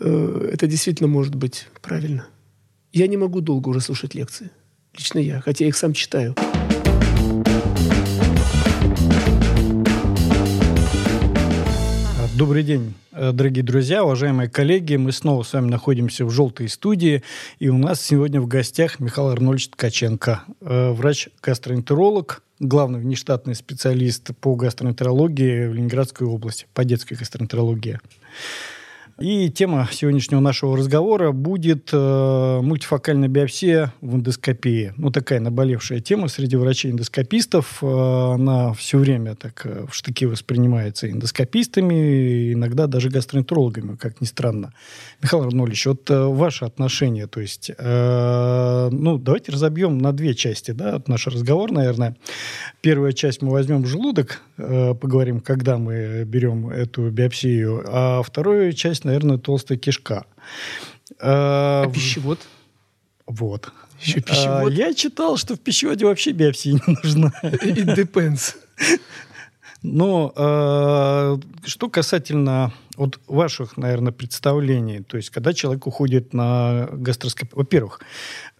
э, это действительно может быть правильно. Я не могу долго уже слушать лекции. Лично я, хотя я их сам читаю. Добрый день, э, дорогие друзья, уважаемые коллеги. Мы снова с вами находимся в «Желтой студии». И у нас сегодня в гостях Михаил Арнольевич Ткаченко, э, врач-гастроэнтеролог, главный внештатный специалист по гастроэнтерологии в Ленинградской области, по детской гастроэнтерологии. И тема сегодняшнего нашего разговора будет э, мультифокальная биопсия в эндоскопии. Ну, такая наболевшая тема среди врачей-эндоскопистов. Э, она все время так э, в штыки воспринимается эндоскопистами, иногда даже гастроэнтерологами, как ни странно. Михаил Арнольевич, вот э, ваше отношение, то есть, э, ну, давайте разобьем на две части, да, наш разговор, наверное. Первая часть мы возьмем желудок, э, поговорим, когда мы берем эту биопсию, а вторую часть, наверное, толстая кишка. А, а пищевод? Вот. Еще пищевод? А, я читал, что в пищеводе вообще биопсия не нужна. It depends. Но э, что касательно вот ваших, наверное, представлений, то есть когда человек уходит на гастроскопию, во-первых,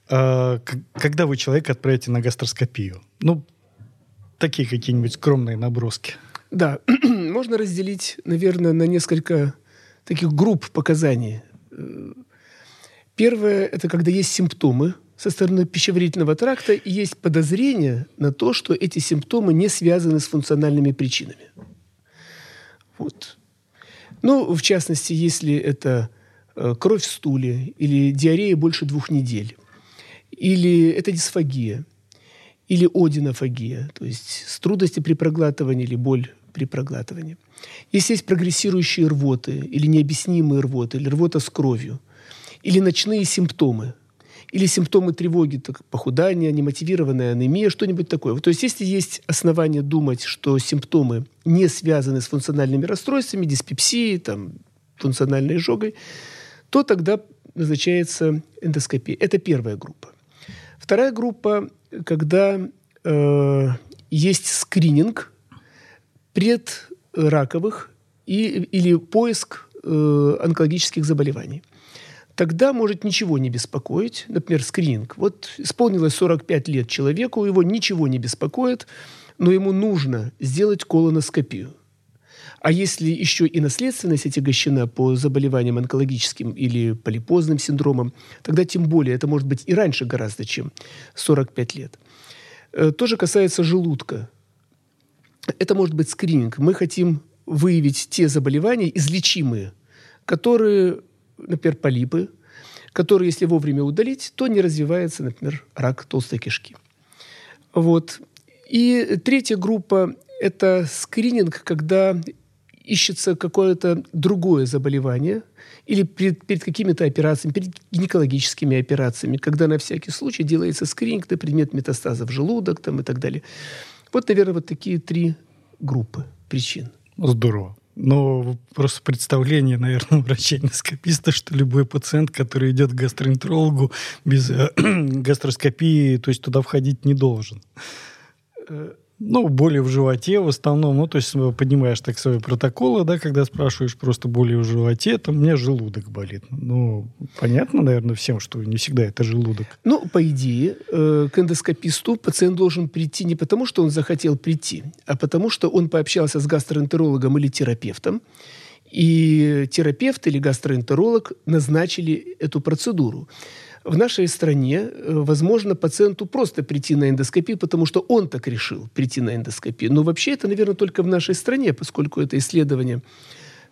э, когда вы человека отправите на гастроскопию, ну такие какие-нибудь скромные наброски. Да, можно разделить, наверное, на несколько таких групп показаний. Первое – это когда есть симптомы со стороны пищеварительного тракта, и есть подозрение на то, что эти симптомы не связаны с функциональными причинами. Вот. Ну, в частности, если это э, кровь в стуле, или диарея больше двух недель, или это дисфагия, или одинофагия, то есть трудности при проглатывании или боль при проглатывании. Если есть прогрессирующие рвоты или необъяснимые рвоты, или рвота с кровью, или ночные симптомы, или симптомы тревоги, так, похудание, немотивированная анемия, что-нибудь такое. То есть если есть основания думать, что симптомы не связаны с функциональными расстройствами, диспепсией, там, функциональной изжогой, то тогда назначается эндоскопия. Это первая группа. Вторая группа когда э, есть скрининг предраковых и, или поиск э, онкологических заболеваний. Тогда может ничего не беспокоить, например, скрининг. Вот исполнилось 45 лет человеку, его ничего не беспокоит, но ему нужно сделать колоноскопию. А если еще и наследственность отягощена по заболеваниям онкологическим или полипозным синдромам, тогда тем более это может быть и раньше гораздо, чем 45 лет. Э, то же касается желудка. Это может быть скрининг. Мы хотим выявить те заболевания излечимые, которые, например, полипы, которые, если вовремя удалить, то не развивается, например, рак толстой кишки. Вот. И третья группа – это скрининг, когда ищется какое-то другое заболевание или перед, перед какими-то операциями, перед гинекологическими операциями, когда на всякий случай делается скрининг на предмет метастаза в желудок там, и так далее. Вот, наверное, вот такие три группы причин. Здорово. Но просто представление, наверное, врача-эндоскописта, что любой пациент, который идет к гастроэнтерологу без э, гастроскопии, то есть туда входить не должен. Ну, боли в животе в основном. Ну, то есть э, поднимаешь так свои протоколы, да, когда спрашиваешь просто боли в животе, там у меня желудок болит. Ну, понятно, наверное, всем, что не всегда это желудок. Ну, по идее, э, к эндоскописту пациент должен прийти не потому, что он захотел прийти, а потому, что он пообщался с гастроэнтерологом или терапевтом, и терапевт или гастроэнтеролог назначили эту процедуру. В нашей стране, э, возможно, пациенту просто прийти на эндоскопию, потому что он так решил прийти на эндоскопию. Но вообще это, наверное, только в нашей стране, поскольку это исследование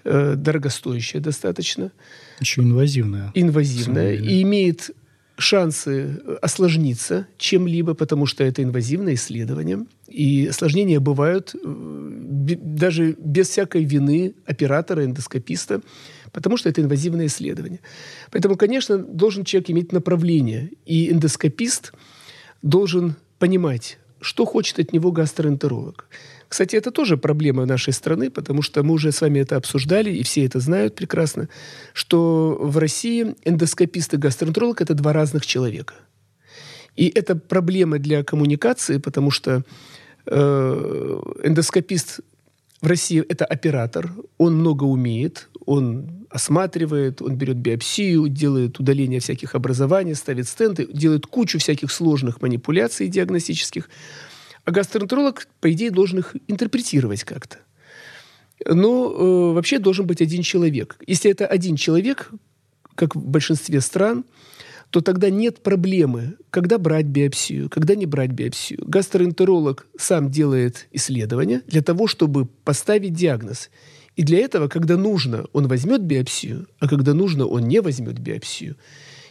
э, дорогостоящее достаточно. Еще инвазивное. Инвазивное. И имеет шансы осложниться чем-либо, потому что это инвазивное исследование. И осложнения бывают э, даже без всякой вины оператора, эндоскописта потому что это инвазивное исследование. Поэтому, конечно, должен человек иметь направление, и эндоскопист должен понимать, что хочет от него гастроэнтеролог. Кстати, это тоже проблема нашей страны, потому что мы уже с вами это обсуждали, и все это знают прекрасно, что в России эндоскопист и гастроэнтеролог – это два разных человека. И это проблема для коммуникации, потому что э, эндоскопист в России это оператор, он много умеет, он осматривает, он берет биопсию, делает удаление всяких образований, ставит стенты, делает кучу всяких сложных манипуляций диагностических. А гастроэнтеролог, по идее, должен их интерпретировать как-то. Но э, вообще должен быть один человек. Если это один человек, как в большинстве стран, то тогда нет проблемы, когда брать биопсию, когда не брать биопсию. Гастроэнтеролог сам делает исследования для того, чтобы поставить диагноз. И для этого, когда нужно, он возьмет биопсию, а когда нужно, он не возьмет биопсию.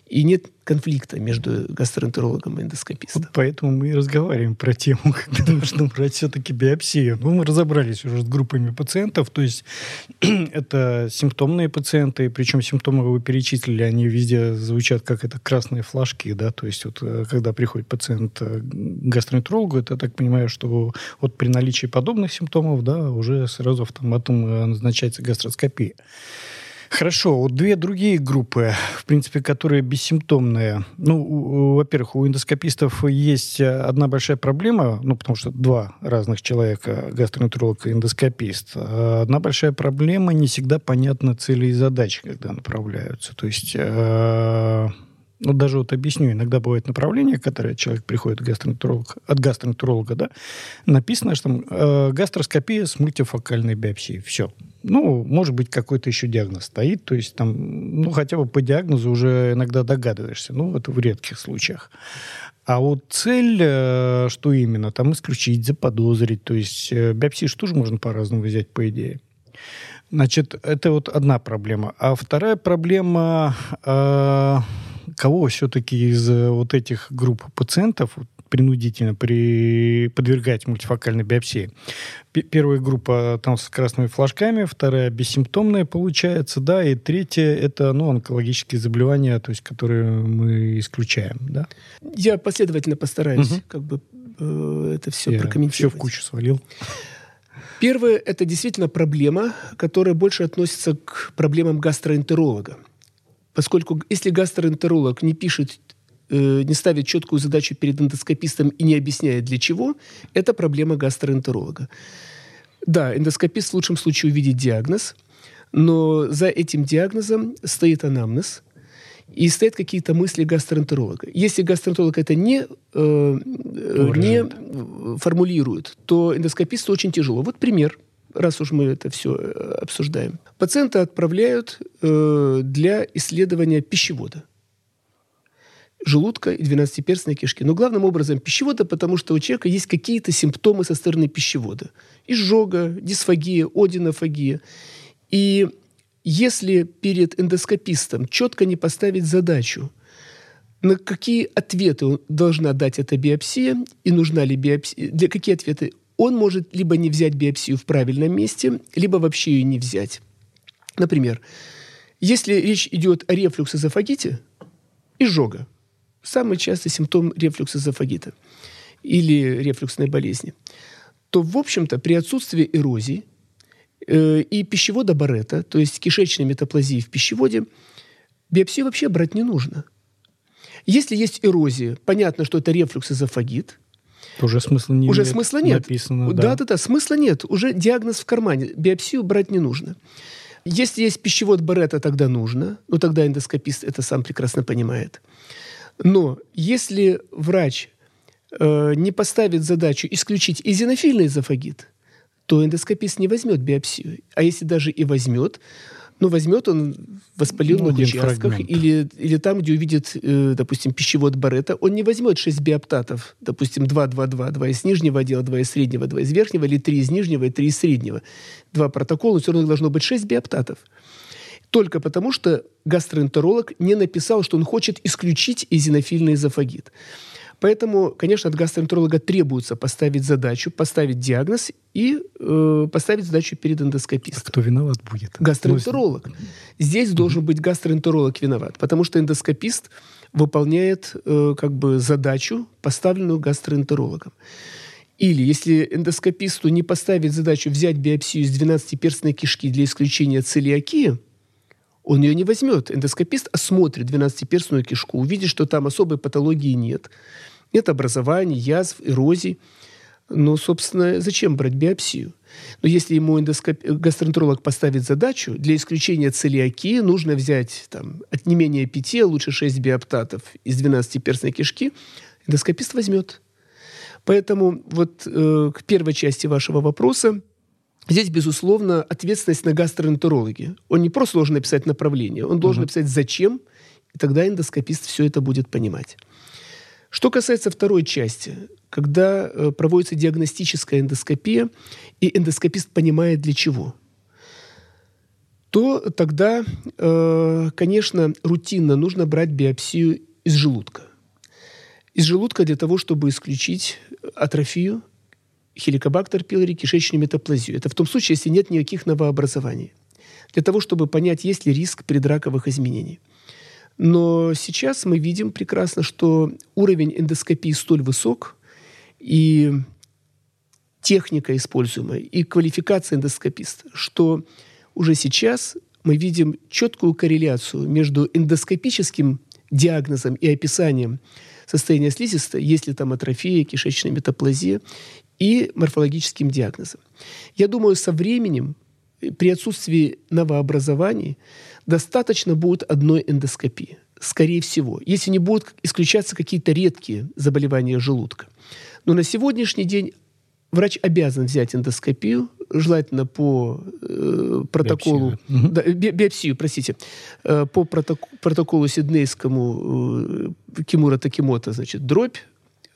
И нет конфликта между гастроэнтерологом и эндоскопистом. Вот поэтому мы и разговариваем про тему, когда нужно брать все-таки биопсию. Ну, мы разобрались уже с группами пациентов, то есть это симптомные пациенты, причем симптомы вы перечислили, они везде звучат как это красные флажки, да, то есть вот э, когда приходит пациент к гастроэнтерологу, это, я так понимаю, что вот при наличии подобных симптомов, да, уже сразу автоматом э, назначается гастроскопия. Хорошо, вот две другие группы, в принципе, которые бессимптомные. Ну, во-первых, у эндоскопистов есть одна большая проблема, ну, потому что два разных человека, гастроэнтеролог и эндоскопист. Одна большая проблема, не всегда понятна цели и задачи, когда направляются. То есть э, ну, даже вот объясню, иногда бывает направление, которое человек приходит гастроэнтеролог, от гастроэнтеролога, да, написано, что э, гастроскопия с мультифокальной биопсией. Все. Ну, может быть, какой-то еще диагноз стоит, то есть там, ну, хотя бы по диагнозу уже иногда догадываешься, ну, это в редких случаях. А вот цель, э, что именно, там исключить, заподозрить, то есть э, биопсию тоже можно по-разному взять, по идее. Значит, это вот одна проблема. А вторая проблема... Э, кого все-таки из э, вот этих групп пациентов принудительно при... подвергать мультифокальной биопсии. Первая группа там с красными флажками, вторая бессимптомная получается, да, и третья это ну, онкологические заболевания, то есть которые мы исключаем, да? Я последовательно постараюсь угу. как бы э, это все Я прокомментировать. Все в кучу свалил. Первое – это действительно проблема, которая больше относится к проблемам гастроэнтеролога. Поскольку если гастроэнтеролог не пишет, э, не ставит четкую задачу перед эндоскопистом и не объясняет для чего, это проблема гастроэнтеролога. Да, эндоскопист в лучшем случае увидит диагноз, но за этим диагнозом стоит анамнез – и стоят какие-то мысли гастроэнтеролога. Если гастроэнтеролог это не, э, э не формулирует, то эндоскописту очень тяжело. Вот пример раз уж мы это все э, обсуждаем. Пациента отправляют э, для исследования пищевода желудка и двенадцатиперстной кишки. Но главным образом пищевода, потому что у человека есть какие-то симптомы со стороны пищевода. Изжога, дисфагия, одинофагия. И если перед эндоскопистом четко не поставить задачу, на какие ответы должна дать эта биопсия и нужна ли биопсия, для какие ответы он может либо не взять биопсию в правильном месте, либо вообще ее не взять. Например, если речь идет о рефлюксозофагите, изжога, самый частый симптом рефлюксозофагита или рефлюксной болезни, то, в общем-то, при отсутствии эрозии э, и пищевода Барета, то есть кишечной метаплазии в пищеводе, биопсию вообще брать не нужно. Если есть эрозия, понятно, что это рефлюксозофагит – уже смысла не Уже смысла нет. Написано, да. Да-да-да, смысла нет. Уже диагноз в кармане. Биопсию брать не нужно. Если есть пищевод Барета, тогда нужно. Ну, тогда эндоскопист это сам прекрасно понимает. Но если врач э, не поставит задачу исключить изинофильный эзофагит, то эндоскопист не возьмет биопсию. А если даже и возьмет, ну, возьмет он в воспаленных ну, участках или, или там, где увидит, э, допустим, пищевод Барета, он не возьмет 6 биоптатов, допустим, 2, 2, 2, 2 из нижнего отдела, 2 из среднего, 2 из верхнего, или 3 из нижнего и 3 из среднего. Два протокола, все равно должно быть 6 биоптатов. Только потому, что гастроэнтеролог не написал, что он хочет исключить эзинофильный эзофагит. Поэтому, конечно, от гастроэнтеролога требуется поставить задачу, поставить диагноз и э, поставить задачу перед эндоскопистом. А кто виноват будет? Гастроэнтеролог. Здесь должен быть гастроэнтеролог виноват, потому что эндоскопист выполняет э, как бы задачу, поставленную гастроэнтерологом. Или если эндоскописту не поставить задачу взять биопсию из 12-перстной кишки для исключения целиакии, он ее не возьмет. Эндоскопист осмотрит 12-перстную кишку, увидит, что там особой патологии нет. Нет образований, язв, эрозий. Ну, собственно, зачем брать биопсию? Но если ему эндоскоп... гастроэнтеролог поставит задачу, для исключения целиакии нужно взять там, от не менее 5, а лучше 6 биоптатов из 12-перстной кишки, эндоскопист возьмет. Поэтому вот э, к первой части вашего вопроса Здесь, безусловно, ответственность на гастроэнтерологе. Он не просто должен написать направление, он должен uh-huh. написать зачем, и тогда эндоскопист все это будет понимать. Что касается второй части, когда э, проводится диагностическая эндоскопия, и эндоскопист понимает для чего, то тогда, э, конечно, рутинно нужно брать биопсию из желудка. Из желудка для того, чтобы исключить атрофию, хеликобактер пилори, кишечную метаплазию. Это в том случае, если нет никаких новообразований. Для того, чтобы понять, есть ли риск предраковых изменений. Но сейчас мы видим прекрасно, что уровень эндоскопии столь высок, и техника используемая, и квалификация эндоскописта, что уже сейчас мы видим четкую корреляцию между эндоскопическим диагнозом и описанием состояния слизистой, если там атрофия, кишечная метаплазия, и морфологическим диагнозом. Я думаю, со временем, при отсутствии новообразований, достаточно будет одной эндоскопии. Скорее всего, если не будут исключаться какие-то редкие заболевания желудка. Но на сегодняшний день врач обязан взять эндоскопию, желательно по э, протоколу, биопсию. Да, би, биопсию, простите, э, по проток, протоколу сиднейскому э, Кимура Такимота, значит, дробь,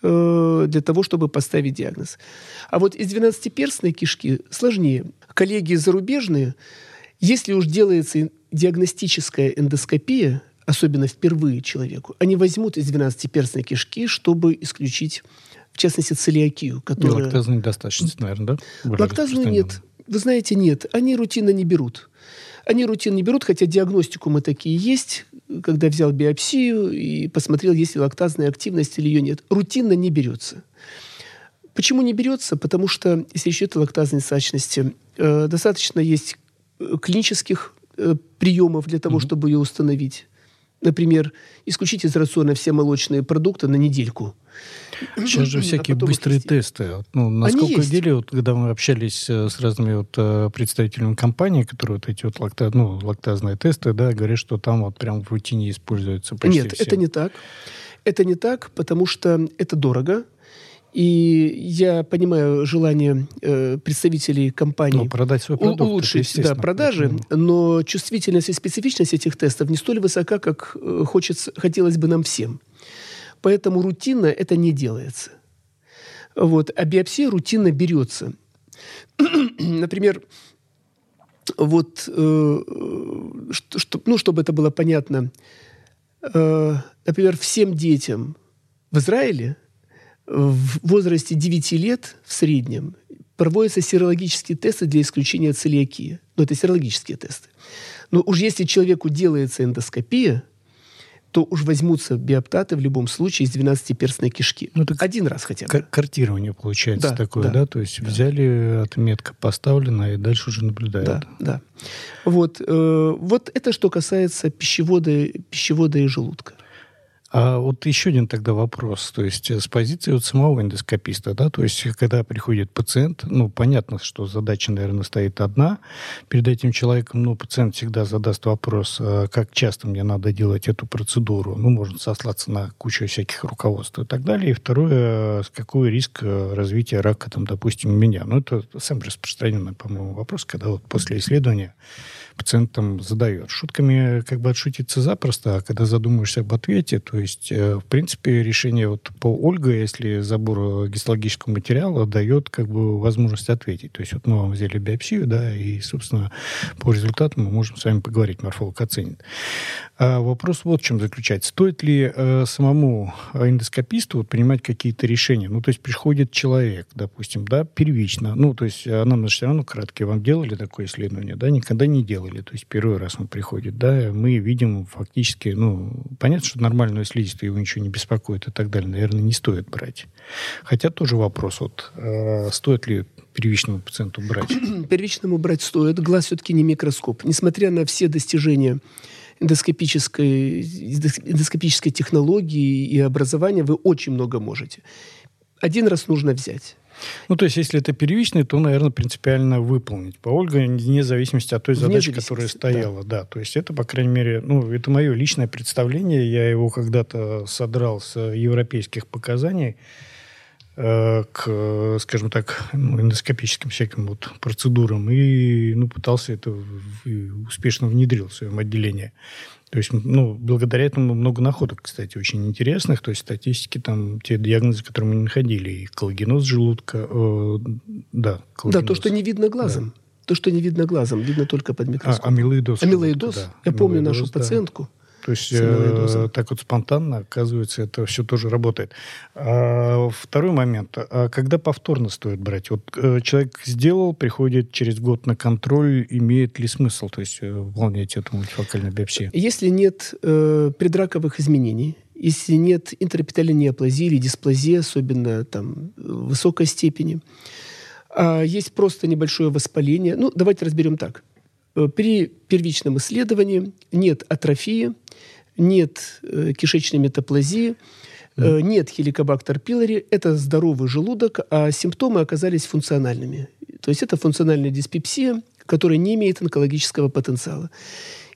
э, для того, чтобы поставить диагноз. А вот из 12-перстной кишки сложнее. Коллеги зарубежные, если уж делается диагностическая эндоскопия, особенно впервые человеку, они возьмут из 12-перстной кишки, чтобы исключить в частности, целиакию, которая... И лактазную недостаточность, наверное, да? Лактазную нет. Вы знаете, нет. Они рутинно не берут. Они рутинно не берут, хотя диагностику мы такие есть, когда взял биопсию и посмотрел, есть ли лактазная активность или ее нет. Рутинно не берется. Почему не берется? Потому что, если о лактазной недостаточности, э, достаточно есть э, клинических э, приемов для того, mm-hmm. чтобы ее установить. Например, исключить из рациона все молочные продукты на недельку. Сейчас же всякие а быстрые их тесты. Ну, насколько деле, вот, когда мы общались э, с разными вот, э, представителями компании, которые вот эти вот лакта, ну, лактазные тесты, да, говорят, что там вот прям в рутине используется почти Нет, все. это не так. Это не так, потому что это дорого. И я понимаю желание э, представителей компании ну, продать свой продукт, улучшить да, продажи, но чувствительность и специфичность этих тестов не столь высока, как э, хочется, хотелось бы нам всем. Поэтому рутинно это не делается. Вот. А биопсия рутинно берется. Например, вот, э, что, ну, чтобы это было понятно, э, например, всем детям в Израиле в возрасте 9 лет в среднем проводятся серологические тесты для исключения целиакии. Но это серологические тесты. Но уж если человеку делается эндоскопия, то уж возьмутся биоптаты в любом случае из 12-перстной кишки. Ну, Один раз хотя бы. Картирование получается да, такое, да? да? То есть да. взяли, отметка поставлена, и дальше уже наблюдают. Да, да. Вот, э, вот это что касается пищевода, пищевода и желудка. А вот еще один тогда вопрос, то есть э, с позиции вот самого эндоскописта, да, то есть когда приходит пациент, ну, понятно, что задача, наверное, стоит одна, перед этим человеком, ну, пациент всегда задаст вопрос, а как часто мне надо делать эту процедуру, ну, можно сослаться на кучу всяких руководств и так далее, и второе, какой риск э, развития рака, там, допустим, у меня, ну, это самый распространенный, по-моему, вопрос, когда вот после исследования пациентам задает. Шутками как бы отшутиться запросто, а когда задумаешься об ответе, то есть, э, в принципе, решение вот по Ольга, если забор гистологического материала дает как бы возможность ответить. То есть вот мы вам взяли биопсию, да, и, собственно, по результатам мы можем с вами поговорить, морфолог оценит. А вопрос вот в чем заключается. Стоит ли э, самому эндоскописту вот, принимать какие-то решения? Ну, то есть приходит человек, допустим, да, первично, ну, то есть нам все равно краткие вам делали такое исследование, да, никогда не делали делали, то есть первый раз он приходит, да, мы видим фактически, ну, понятно, что нормальную слизистую его ничего не беспокоит и так далее, наверное, не стоит брать. Хотя тоже вопрос, вот, э, стоит ли первичному пациенту брать? Первичному брать стоит, глаз все-таки не микроскоп. Несмотря на все достижения эндоскопической, эндоскопической технологии и образования, вы очень много можете. Один раз нужно взять. Ну, то есть, если это первичный, то, наверное, принципиально выполнить по Ольга, вне зависимости от той Вне задачи, которая стояла. Да. То есть, это, по крайней мере, ну, это мое личное представление. Я его когда-то содрал с европейских показаний э, к, скажем так, ну, эндоскопическим всяким вот процедурам и ну, пытался это и успешно внедрил в своем отделении. То есть, ну, благодаря этому много находок, кстати, очень интересных. То есть, статистики там, те диагнозы, которые мы не находили. И коллагеноз желудка, э, да, Да, коллагеноз. то, что не видно глазом. То, что не видно глазом, видно только под А, микроскопом. амилоидоз. Амилоидоз. желудка, да. Я помню Амилоидоз, нашу да. пациентку. То есть э, так вот спонтанно, оказывается, это все тоже работает. А, второй момент. А когда повторно стоит брать? Вот э, человек сделал, приходит через год на контроль, имеет ли смысл то есть, э, выполнять эту мультифокальную биопсию? Если нет э, предраковых изменений, если нет интрапитальной неоплазии или дисплазии, особенно там в высокой степени, а есть просто небольшое воспаление. Ну, давайте разберем так. Э, При первичном исследовании нет атрофии, нет э, кишечной метаплазии, э, нет хеликобактер пилори, это здоровый желудок, а симптомы оказались функциональными. То есть это функциональная диспепсия, которая не имеет онкологического потенциала.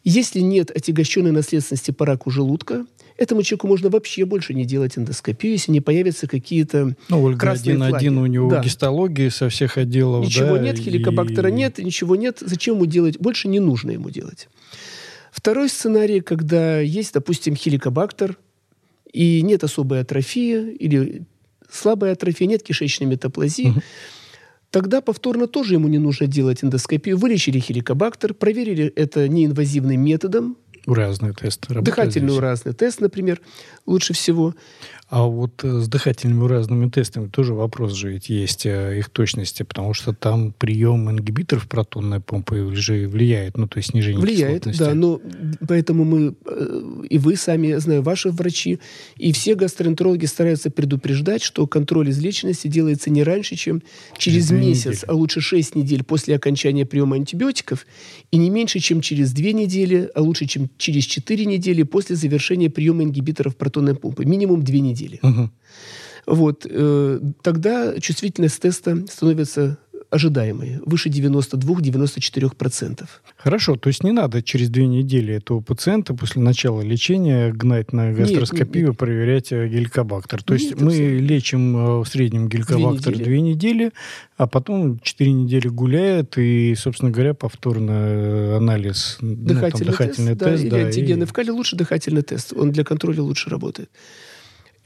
Если нет отягощенной наследственности по раку желудка, этому человеку можно вообще больше не делать эндоскопию, если не появятся какие-то Ну, Ольга красные один-один флаги. у него Да. гистологии со всех отделов. Ничего да, нет, хеликобактера и- нет, ничего нет. Зачем ему делать? Больше не нужно ему делать. Второй сценарий, когда есть, допустим, хеликобактер, и нет особой атрофии, или слабая атрофия, нет кишечной метаплазии, тогда повторно тоже ему не нужно делать эндоскопию. Вылечили хеликобактер, проверили это неинвазивным методом, Разные тесты здесь. уразный тест, например, лучше всего. А вот э, с дыхательными разными тестами тоже вопрос же ведь есть э, их точности, потому что там прием ингибиторов протонной помпы же влияет, ну, то есть снижение Влияет, да, но поэтому мы, э, и вы сами, я знаю, ваши врачи, и все гастроэнтерологи стараются предупреждать, что контроль излеченности делается не раньше, чем через две месяц, недели. а лучше 6 недель после окончания приема антибиотиков, и не меньше, чем через 2 недели, а лучше, чем через 4 недели после завершения приема ингибиторов протонной помпы. Минимум 2 недели. Мгм. Вот, э, тогда чувствительность теста становится ожидаемой, выше 92-94%. Хорошо, то есть не надо через две недели этого пациента после начала лечения гнать на гастроскопию, нет. проверять э, геликобактер. То Нет, есть мы абсолютно. лечим э, в среднем геликобактер недели. две недели, а потом четыре недели гуляет, и, собственно говоря, повторно э, анализ, ну, там, Дыхательный, дыхательный тест, да, тест, или да, и- антигены. В кале лучше дыхательный тест. Он для контроля лучше работает.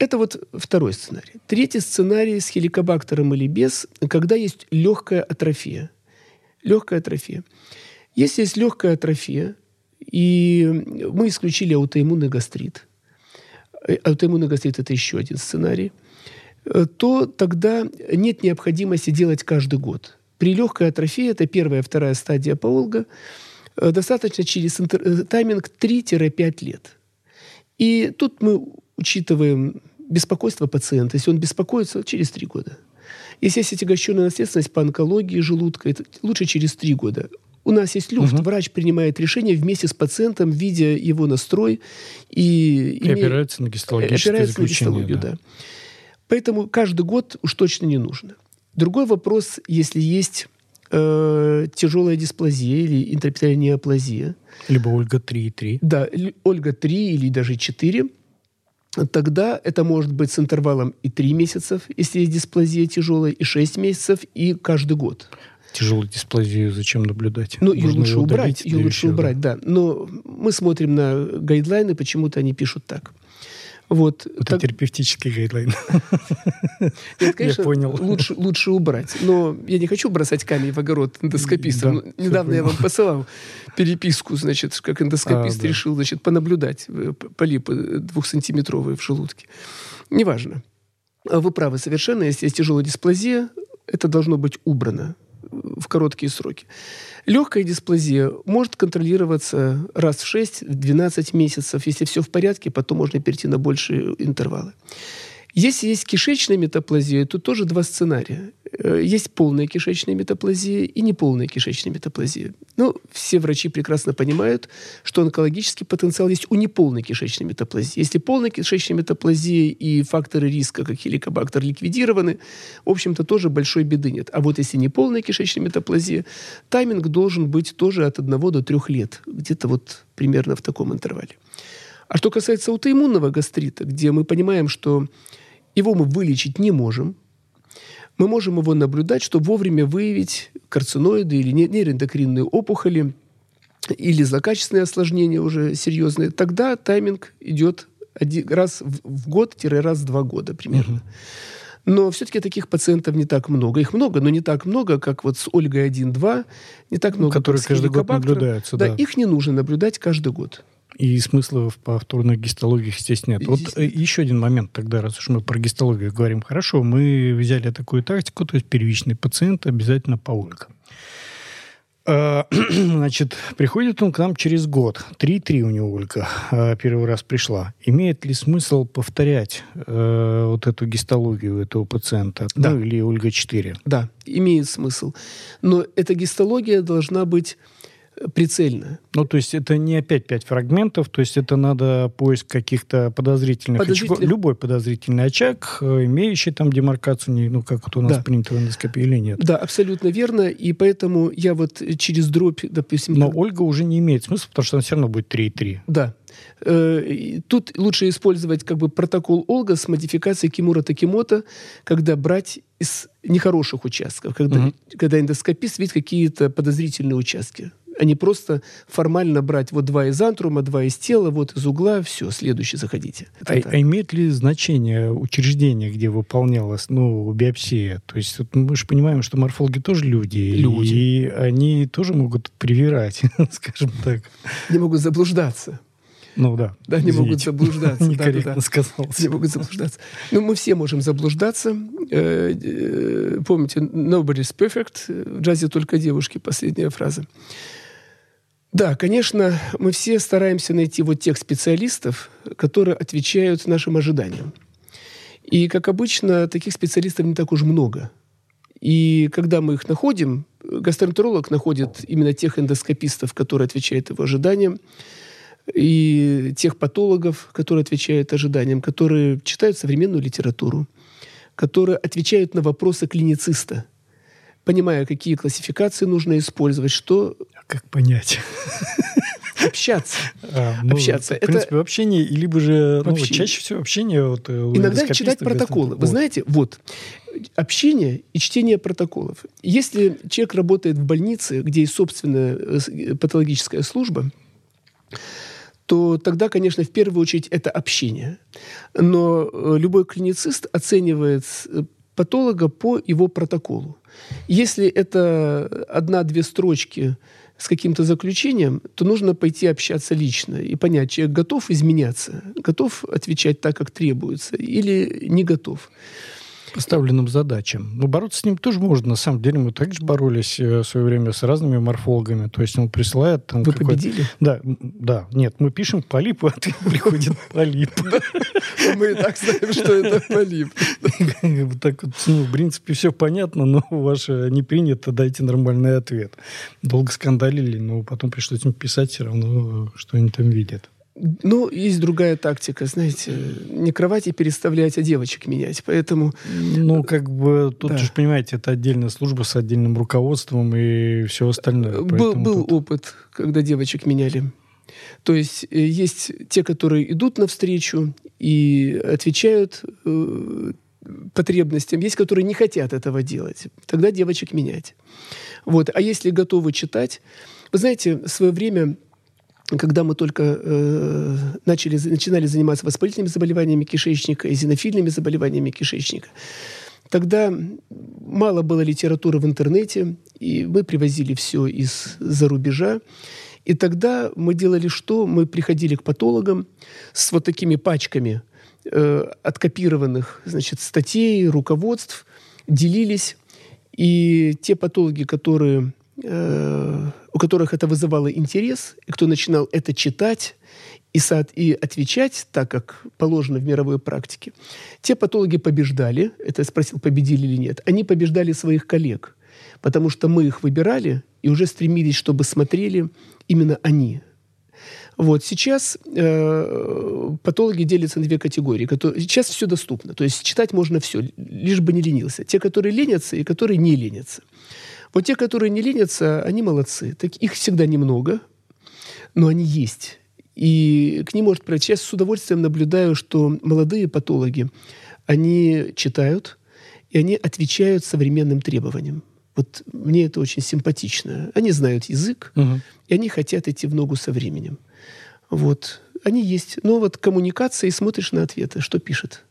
Это вот второй сценарий. Третий сценарий с хеликобактером или без, когда есть легкая атрофия. Легкая атрофия. Если есть легкая атрофия, и мы исключили аутоиммунный гастрит, э, аутоиммунный гастрит – это еще один сценарий, э, то тогда нет необходимости делать каждый год. При легкой атрофии, это первая, вторая стадия паолга, э, достаточно через тайминг 3-5 лет. И тут мы учитываем беспокойство пациента. Если он беспокоится, через 3 года. Если есть отягощенная наследственность по онкологии желудка, это лучше через 3 года. У нас есть люфт. Мгм. Врач принимает решение вместе с пациентом, видя его настрой и, и опирается на гистологическое опирается на гистологию, да. Поэтому каждый год уж точно не нужно. Другой вопрос, если есть э, тяжелая дисплазия или интрапитальная неоплазия, Либо Ольга 3,3. да, или Ольга-3 или даже 4, тогда это может быть с интервалом и 3 месяцев, если есть дисплазия тяжелая, и 6 месяцев, и каждый год. Тяжелую дисплазию зачем наблюдать? Ну, ее лучше убрать, ее лучше да. убрать, да. Но мы смотрим на гайдлайны, почему-то они пишут так. Вот. Это так- терапевтический гайдлайн. Нет, конечно, Я понял. Лучше, лучше убрать. Но я не хочу бросать камень в огород эндоскопистам. Да, Ну, Недавно я вам посылал переписку, значит, как эндоскопист А, да. решил, значит, понаблюдать э, полипы двухсантиметровые в желудке. Неважно. А Вы правы совершенно. Если есть тяжелая дисплазия, это должно быть убрано э, в короткие сроки. Легкая дисплазия может контролироваться раз в 6-12 месяцев. Если все в порядке, потом можно перейти на большие интервалы. Если есть кишечная метаплазия, то тоже два сценария. Э, есть полная кишечная метаплазия и неполная кишечная метаплазия. Ну, все врачи прекрасно понимают, что онкологический потенциал есть у неполной кишечной метаплазии. Если полная кишечная метаплазия и факторы риска, как хеликобактер, ликвидированы, в общем-то, тоже большой беды нет. А вот если неполная кишечная метаплазия, тайминг должен быть тоже от 1 до 3 лет. Где-то вот примерно в таком интервале. А что касается аутоиммунного гастрита, где мы понимаем, что его мы вылечить не можем, мы можем его наблюдать, чтобы вовремя выявить карциноиды или нейроэндокринные опухоли, или злокачественные осложнения уже серьезные, тогда тайминг идет один раз в год-раз в два года примерно. Но все-таки таких пациентов не так много. Их много, но не так много, как вот с Ольгой 1-2, не так много, Которые каждый год наблюдаются. Да, да, их не нужно наблюдать каждый год. И смысла в повторных гистологиях, естественно, нет. Вот э, еще один момент тогда, раз уж мы про гистологию говорим. Хорошо, мы взяли такую тактику, то есть первичный пациент обязательно по улькам. А, значит, приходит он к нам через год. 3-3 у него Ольга а, первый раз пришла. Имеет ли смысл повторять э, вот эту гистологию этого пациента? Да. Ну, или Ольга 4? Да, имеет смысл. Но эта гистология должна быть прицельно. Ну, то есть это не опять пять фрагментов, то есть это надо поиск каких-то подозрительных Подозрительных... очагов. Любой подозрительный очаг, э, имеющий там демаркацию, ну, как это у нас да. принято в эндоскопии или нет. Да, абсолютно верно, и поэтому я вот через дробь, допустим... Но как... Ольга уже не имеет смысла, потому что она все равно будет 3,3. Да, э, Тут лучше использовать как бы протокол Олга с модификацией Кимура Такимота, когда брать из нехороших участков, когда, угу. когда эндоскопист видит какие-то подозрительные участки а не просто формально брать вот два из антрума, два из тела, вот из угла, все, следующий заходите. А, а имеет ли значение учреждение, где выполнялась ну, биопсия? То есть вот мы же понимаем, что морфологи тоже люди. Люди. И они тоже могут привирать, скажем так. Не могут заблуждаться. Ну да. Да, не могут заблуждаться. Некорректно да, да, сказал. Не могут заблуждаться. Ну, мы все можем заблуждаться. Э, э, помните, nobody's perfect. В джазе только девушки, последняя фраза. Да, конечно, мы все стараемся найти вот тех специалистов, которые отвечают нашим ожиданиям. И, как обычно, таких специалистов не так уж много. И когда мы их находим, гастроэнтеролог находит именно тех эндоскопистов, которые отвечают его ожиданиям, и тех патологов, которые отвечают ожиданиям, которые читают современную литературу, которые отвечают на вопросы клинициста, понимая, какие классификации нужно использовать, что как понять? Общаться. А, ну, общаться. В принципе, это... общение, либо же ну, чаще всего общение. Вот, э, Иногда читать протоколы. Вы знаете, вот, общение и чтение протоколов. Если человек работает в больнице, где есть собственная э, патологическая служба, то тогда, конечно, в первую очередь это общение. Но э, любой клиницист оценивает патолога по его протоколу. Если это одна-две строчки с каким-то заключением, то нужно пойти общаться лично и понять, человек готов изменяться, готов отвечать так, как требуется, или не готов поставленным задачам. Но бороться с ним тоже можно. На самом деле мы также боролись э, в свое время с разными морфологами. То есть он присылает... Там, Вы победили? Да, да. Нет, мы пишем полип, а ответ приходит полип. Мы и так знаем, что это полип. Так вот, ну, в принципе, все понятно, но ваше не принято, дайте нормальный ответ. Долго скандалили, но потом пришлось им писать все равно, что они там видят. Ну, есть другая тактика, знаете, не кровати переставлять, а девочек менять, поэтому... Ну, как бы, тут да. же, понимаете, это отдельная служба с отдельным руководством и все остальное. Был, был тут... опыт, когда девочек меняли. То есть э, есть те, которые идут навстречу и отвечают э, потребностям, есть, которые не хотят этого делать. Тогда девочек менять. Вот. А если готовы читать... Вы знаете, в свое время когда мы только э, начали, начинали заниматься воспалительными заболеваниями кишечника и зенофильными заболеваниями кишечника, тогда мало было литературы в интернете, и мы привозили все из-за рубежа. И тогда мы делали что? Мы приходили к патологам с вот такими пачками э, откопированных значит, статей, руководств, делились. И те патологи, которые э, у которых это вызывало интерес, и кто начинал это читать и, сад, и отвечать так, как положено в мировой практике, те патологи побеждали, это я спросил, победили или нет, они побеждали своих коллег, потому что мы их выбирали и уже стремились, чтобы смотрели именно они, вот сейчас э, патологи делятся на две категории. Которые, сейчас все доступно, то есть читать можно все, лишь бы не ленился. Те, которые ленятся и которые не ленятся. Вот те, которые не ленятся, они молодцы. Так, их всегда немного, но они есть. И к ним может пройти. Я с удовольствием наблюдаю, что молодые патологи, они читают, и они отвечают современным требованиям. Вот мне это очень симпатично. Они знают язык, угу. и они хотят идти в ногу со временем. Вот. Они есть. Но вот коммуникация, и смотришь на ответы, что пишет.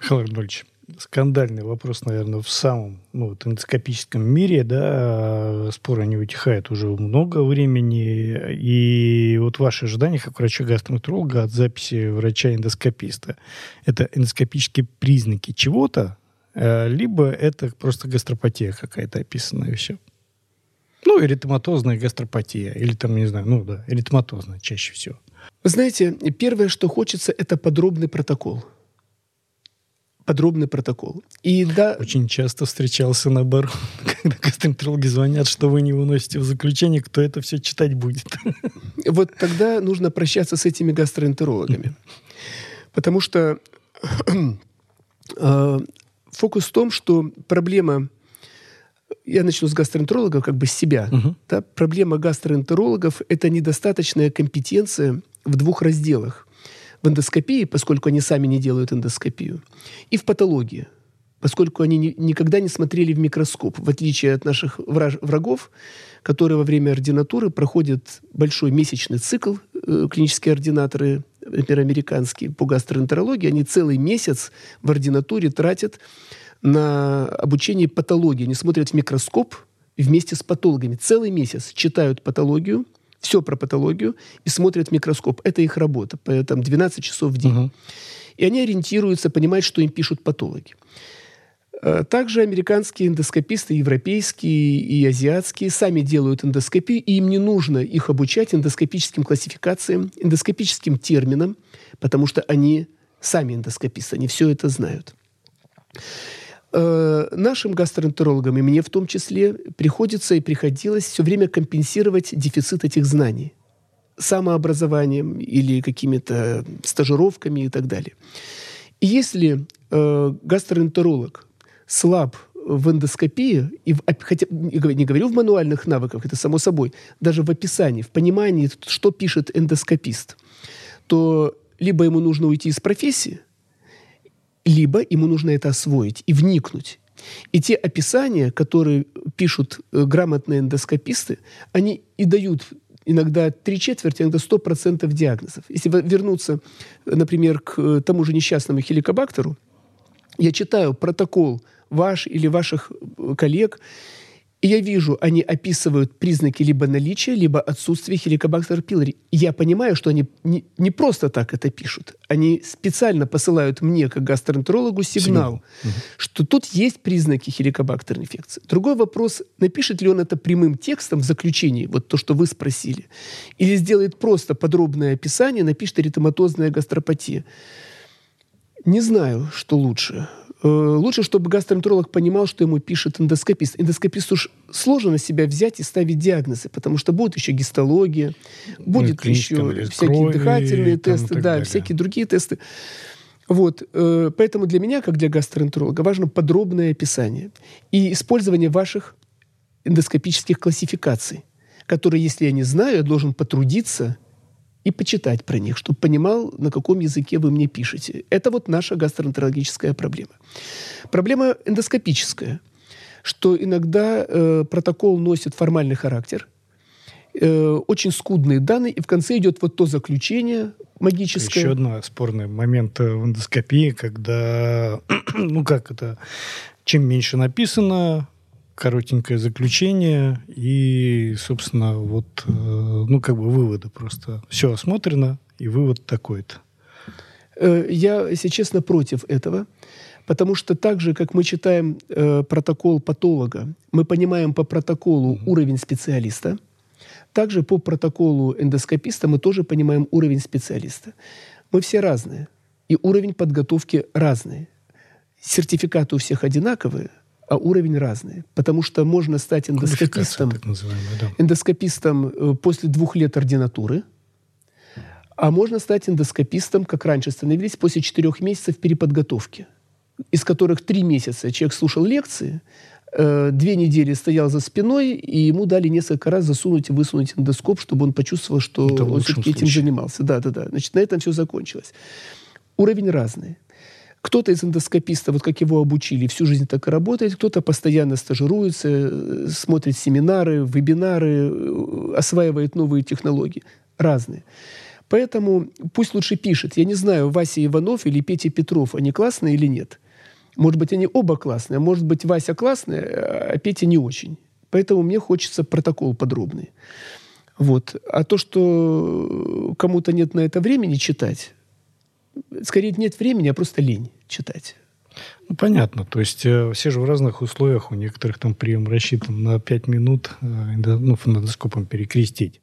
Михаил Арнольдович, скандальный вопрос, наверное, в самом ну, вот, эндоскопическом мире, да, споры не утихают уже много времени, и вот ваши ожидания, как врача-гастроэнтеролога, от записи врача-эндоскописта, это эндоскопические признаки чего-то, э, либо это просто гастропатия какая-то описанная все? Ну, эритематозная гастропатия, или там, не знаю, ну да, эритематозная чаще всего. Вы знаете, первое, что хочется, это подробный протокол. Подробный протокол. И да... Очень часто встречался наоборот, когда гастроэнтерологи звонят, что вы не выносите в заключение, кто это все читать будет. Вот тогда нужно прощаться с этими гастроэнтерологами. Потому что э, фокус в том, что проблема я начну с гастроэнтерологов, как бы с себя. Да? Проблема гастроэнтерологов – это недостаточная компетенция в двух разделах. В эндоскопии, поскольку они сами не делают эндоскопию, и в патологии, поскольку они ни, никогда не смотрели в микроскоп, в отличие от наших враж, врагов, которые во время ординатуры проходят большой месячный цикл, э, клинические ординаторы, например, американские, по гастроэнтерологии, они целый месяц в ординатуре тратят на обучение патологии. Они смотрят в микроскоп вместе с патологами. Целый месяц читают патологию, все про патологию, и смотрят в микроскоп. Это их работа, там, 12 часов в день. Угу. И они ориентируются, понимают, что им пишут патологи. Э, также американские эндоскописты, европейские и азиатские, сами делают эндоскопию, и им не нужно их обучать эндоскопическим классификациям, эндоскопическим терминам, потому что они сами эндоскописты, они все это знают э, нашим гастроэнтерологам, и мне в том числе, приходится и приходилось все время компенсировать дефицит этих знаний самообразованием или какими-то стажировками и так далее. И если э, гастроэнтеролог слаб в эндоскопии, и в, хотя не говорю в мануальных навыках, это само собой, даже в описании, в понимании, что пишет эндоскопист, то либо ему нужно уйти из профессии, либо ему нужно это освоить и вникнуть. И те описания, которые пишут э, грамотные эндоскописты, они и дают иногда три четверти, иногда сто процентов диагнозов. Если вернуться, например, к э, тому же несчастному хеликобактеру, я читаю протокол ваш или ваших э, коллег, и я вижу, они описывают признаки либо наличия, либо отсутствия хеликобактер пилори. Я понимаю, что они не, не просто так это пишут. Они специально посылают мне, как гастроэнтерологу, сигнал, Угу. что тут есть признаки хеликобактерной инфекции. Другой вопрос, напишет ли он это прямым текстом в заключении, вот то, что вы спросили, или сделает просто подробное описание, напишет эритематозная гастропатия. Не знаю, что лучше. Э, лучше, чтобы гастроэнтеролог понимал, что ему пишет эндоскопист. Эндоскописту уж сложно на себя взять и ставить диагнозы, потому что будет еще гистология, будет ну, еще всякие крови, дыхательные тесты, да, далее. всякие другие тесты. Вот, э, поэтому для меня, как для гастроэнтеролога, важно подробное описание и использование ваших эндоскопических классификаций, которые, если я не знаю, я должен потрудиться и почитать про них, чтобы понимал, на каком языке вы мне пишете. Это вот наша гастроэнтерологическая проблема. Проблема эндоскопическая, что иногда э, протокол носит формальный характер, э, очень скудные данные, и в конце идет вот то заключение магическое. Еще один спорный момент в эндоскопии, когда, ну как это, чем меньше написано, коротенькое заключение и, собственно, вот, э, ну, как бы выводы просто. Все осмотрено, и вывод такой-то. Э, я, если честно, против этого. Потому что так же, как мы читаем э, протокол патолога, мы понимаем по протоколу mm-hmm. уровень специалиста. также по протоколу эндоскописта мы тоже понимаем уровень специалиста. Мы все разные, и уровень подготовки разный. Сертификаты у всех одинаковые, а уровень разный. Потому что можно стать эндоскопистом, да. эндоскопистом э, после двух лет ординатуры, а можно стать эндоскопистом, как раньше становились, после четырех месяцев переподготовки, из которых три месяца человек слушал лекции, э, две недели стоял за спиной, и ему дали несколько раз засунуть и высунуть эндоскоп, чтобы он почувствовал, что Это он все-таки этим занимался. Да, да, да. Значит, на этом все закончилось. Уровень разный. Кто-то из эндоскопистов, вот как его обучили, всю жизнь так и работает, кто-то постоянно стажируется, э, смотрит семинары, вебинары, э, осваивает новые технологии. Разные. Поэтому пусть лучше пишет. Я не знаю, Вася Иванов или Петя Петров, они классные или нет. Может быть, они оба классные, а может быть, Вася классный, а Петя не очень. Поэтому мне хочется протокол подробный. Вот. А то, что кому-то нет на это времени читать, скорее нет времени, а просто лень читать. Ну, понятно. То есть э, все же в разных условиях. У некоторых там прием рассчитан на 5 минут э, ну, фонодоскопом перекрестить.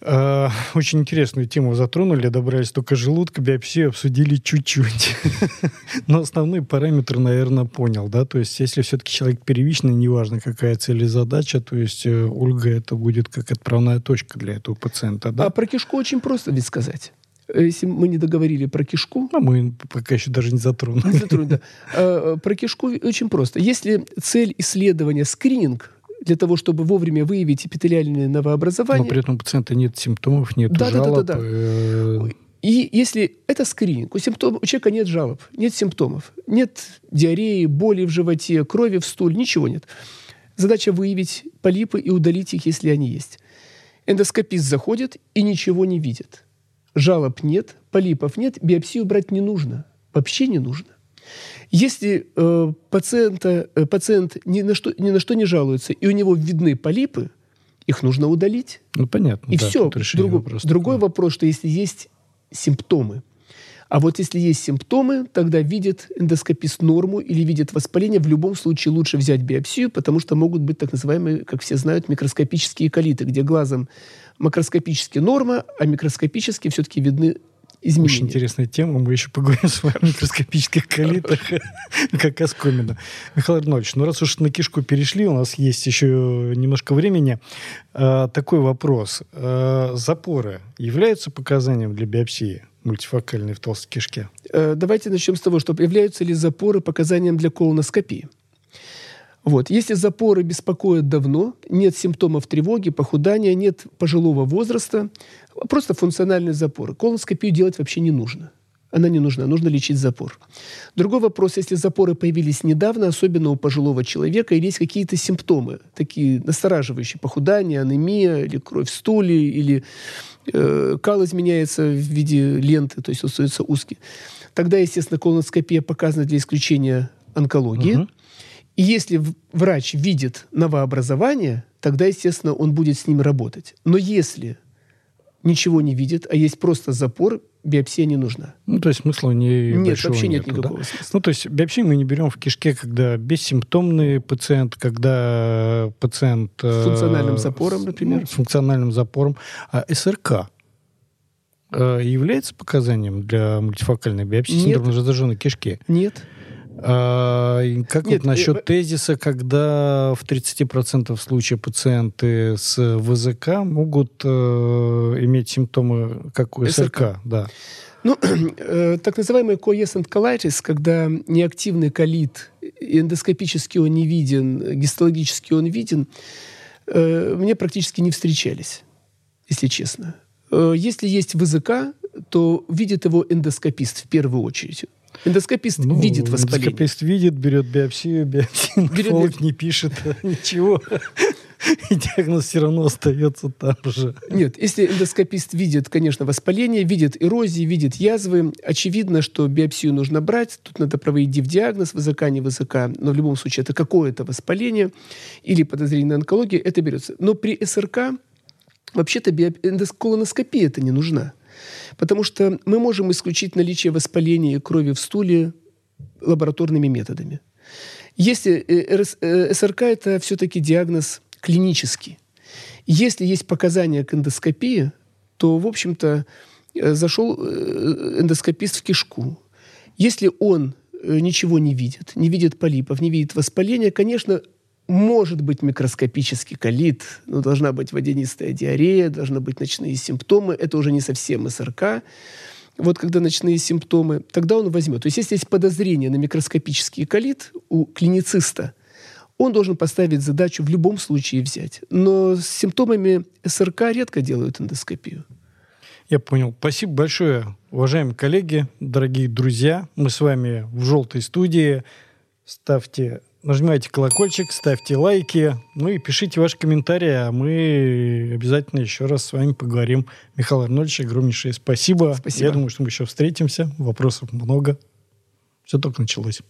Э, очень интересную тему затронули, добрались только желудка, биопсию обсудили чуть-чуть. Но основные параметры, наверное, понял, да, то есть если все-таки человек первичный, неважно какая цель и задача, то есть Ольга это будет как отправная точка для этого пациента, да? А про кишку очень просто ведь сказать. Если мы не договорили про кишку... А мы пока еще даже не затронули. Не затронули, да. А, про кишку очень просто. Если цель исследования скрининг, для того, чтобы вовремя выявить эпителиальное новообразование. Но при этом у пациента нет симптомов, нет да, жалоб. Да, да, да, да. Э, и если это скрининг, у, симптом, у человека нет жалоб, нет симптомов, нет диареи, боли в животе, крови в стуле, ничего нет. Задача выявить полипы и удалить их, если они есть. Эндоскопист заходит и ничего не видит. Жалоб нет, полипов нет, биопсию брать не нужно. Вообще не нужно. Если э, пациента, э, пациент ни на, что, ни на что не жалуется, и у него видны полипы, их нужно удалить. Ну, понятно. И да, все. Другой, вопрос другой вопрос, что если есть симптомы, а вот если есть симптомы, тогда видит эндоскопист норму или видит воспаление. В любом случае лучше взять биопсию, потому что могут быть так называемые, как все знают, микроскопические колиты, где глазом макроскопически норма, а микроскопически все-таки видны изменения. Очень интересная тема. Мы еще поговорим с вами о микроскопических калитах, как оскомина. Михаил Арнольдович, ну раз уж на кишку перешли, у нас есть еще немножко времени. А, такой вопрос. А, запоры являются показанием для биопсии? Мультифокальной в толстой кишке? Э, давайте начнем с того, что являются ли запоры показанием для колоноскопии. Вот. Если запоры беспокоят давно, нет симптомов тревоги, похудания, нет пожилого возраста, просто функциональные запоры. Колоноскопию делать вообще не нужно. Она не нужна, нужно лечить запор. Другой вопрос, если запоры появились недавно, особенно у пожилого человека, или есть какие-то симптомы, такие настораживающие, похудание, анемия, или кровь в стуле, или э, кал изменяется в виде ленты, то есть он становится узкий. Тогда, естественно, колоноскопия показана для исключения онкологии. Угу. И если врач видит новообразование, тогда, естественно, он будет с ним работать. Но если ничего не видит, а есть просто запор, биопсия не нужна. Ну, то есть смысла не Нет, вообще нет нету, никакого да? смысла. Ну, то есть биопсию мы не берем в кишке, когда бессимптомный пациент, когда пациент... С функциональным запором, например. Ну, с функциональным запором. А СРК э, является показанием для мультифокальной биопсии Нет. синдрома зараженной кишки? Нет. А, как Нет, вот насчет э... тезиса, когда в 30% случаев пациенты с ВЗК могут э, иметь симптомы, как у СРК? СРК. Да. Ну, э, так называемый coescent colitis, когда неактивный колит, эндоскопически он не виден, гистологически он виден, э, мне практически не встречались, если честно. Э, если есть ВЗК, то видит его эндоскопист в первую очередь. Эндоскопист ну, видит воспаление. Эндоскопист видит, берет биопсию, биопсию не пишет ничего. И диагноз все равно остается там же. Нет, если эндоскопист видит, конечно, воспаление, видит эрозии, видит язвы, очевидно, что биопсию нужно брать. Тут надо проводить диагноз, высока, не высока. Но в любом случае это какое-то воспаление или подозрение на онкологию, это берется. Но при СРК вообще-то биоп... эндосколоноскопия это не нужна. Потому что мы можем исключить наличие воспаления крови в стуле лабораторными методами. Если э, СРК – это все-таки диагноз клинический. Если есть показания к эндоскопии, то, в общем-то, э, зашел э, эндоскопист в кишку. Если он э, ничего не видит, не видит полипов, не видит воспаления, конечно, может быть микроскопический колит, но должна быть водянистая диарея, должны быть ночные симптомы. Это уже не совсем СРК. Вот когда ночные симптомы, тогда он возьмет. То есть если есть подозрение на микроскопический колит у клинициста, он должен поставить задачу в любом случае взять. Но с симптомами СРК редко делают эндоскопию. Я понял. Спасибо большое, уважаемые коллеги, дорогие друзья. Мы с вами в желтой студии. Ставьте Нажимайте колокольчик, ставьте лайки, ну и пишите ваши комментарии, а мы обязательно еще раз с вами поговорим. Михаил Арнольдович, огромнейшее спасибо. Спасибо. Я думаю, что мы еще встретимся. Вопросов много. Все только началось.